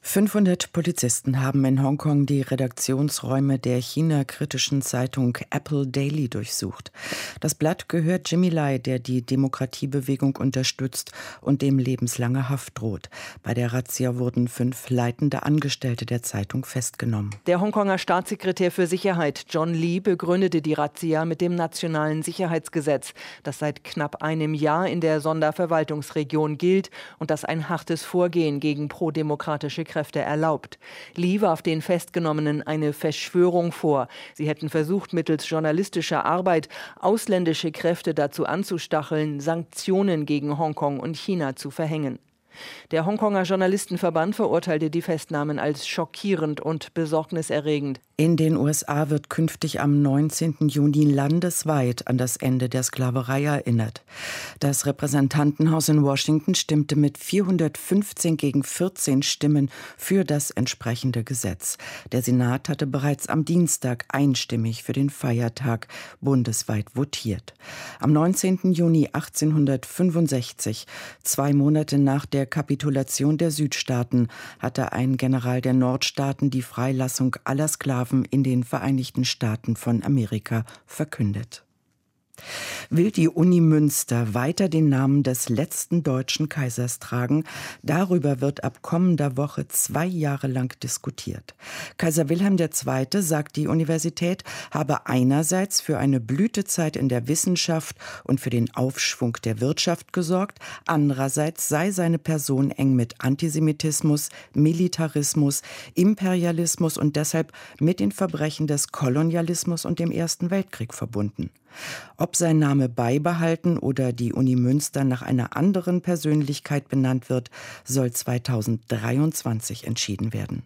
500 Polizisten haben in Hongkong die Redaktionsräume der China-kritischen Zeitung Apple Daily durchsucht. Das Blatt gehört Jimmy Lai, der die Demokratiebewegung unterstützt und dem lebenslange Haft droht. Bei der Razzia wurden fünf leitende Angestellte der Zeitung festgenommen. Der Hongkonger Staatssekretär für Sicherheit John Lee begründete die Razzia mit dem nationalen Sicherheitsgesetz, das seit knapp einem Jahr in der Sonderverwaltungsregion gilt und das ein hartes Vorgehen gegen prodemokratische Kräfte erlaubt. Lee warf den Festgenommenen eine Verschwörung vor. Sie hätten versucht, mittels journalistischer Arbeit ausländische Kräfte dazu anzustacheln, Sanktionen gegen Hongkong und China zu verhängen. Der Hongkonger Journalistenverband verurteilte die Festnahmen als schockierend und besorgniserregend. In den USA wird künftig am 19. Juni landesweit an das Ende der Sklaverei erinnert. Das Repräsentantenhaus in Washington stimmte mit 415 gegen 14 Stimmen für das entsprechende Gesetz. Der Senat hatte bereits am Dienstag einstimmig für den Feiertag bundesweit votiert. Am 19. Juni 1865, zwei Monate nach der Kapitulation der Südstaaten, hatte ein General der Nordstaaten die Freilassung aller Sklaven in den Vereinigten Staaten von Amerika verkündet will die Uni Münster weiter den Namen des letzten deutschen Kaisers tragen. Darüber wird ab kommender Woche zwei Jahre lang diskutiert. Kaiser Wilhelm II. sagt, die Universität habe einerseits für eine Blütezeit in der Wissenschaft und für den Aufschwung der Wirtschaft gesorgt, andererseits sei seine Person eng mit Antisemitismus, Militarismus, Imperialismus und deshalb mit den Verbrechen des Kolonialismus und dem Ersten Weltkrieg verbunden. Ob sein Name beibehalten oder die Uni Münster nach einer anderen Persönlichkeit benannt wird, soll 2023 entschieden werden.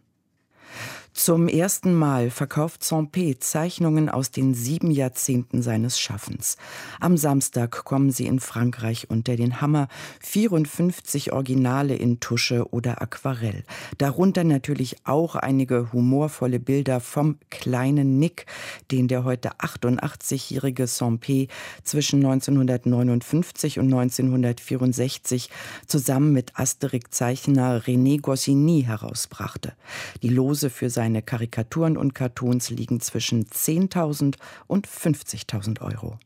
Zum ersten Mal verkauft Sampé Zeichnungen aus den sieben Jahrzehnten seines Schaffens. Am Samstag kommen sie in Frankreich unter den Hammer. 54 Originale in Tusche oder Aquarell. Darunter natürlich auch einige humorvolle Bilder vom kleinen Nick, den der heute 88-jährige Sampé zwischen 1959 und 1964 zusammen mit Asterix-Zeichner René Goscinny herausbrachte. Die Lose für sein seine Karikaturen und Cartoons liegen zwischen 10.000 und 50.000 Euro.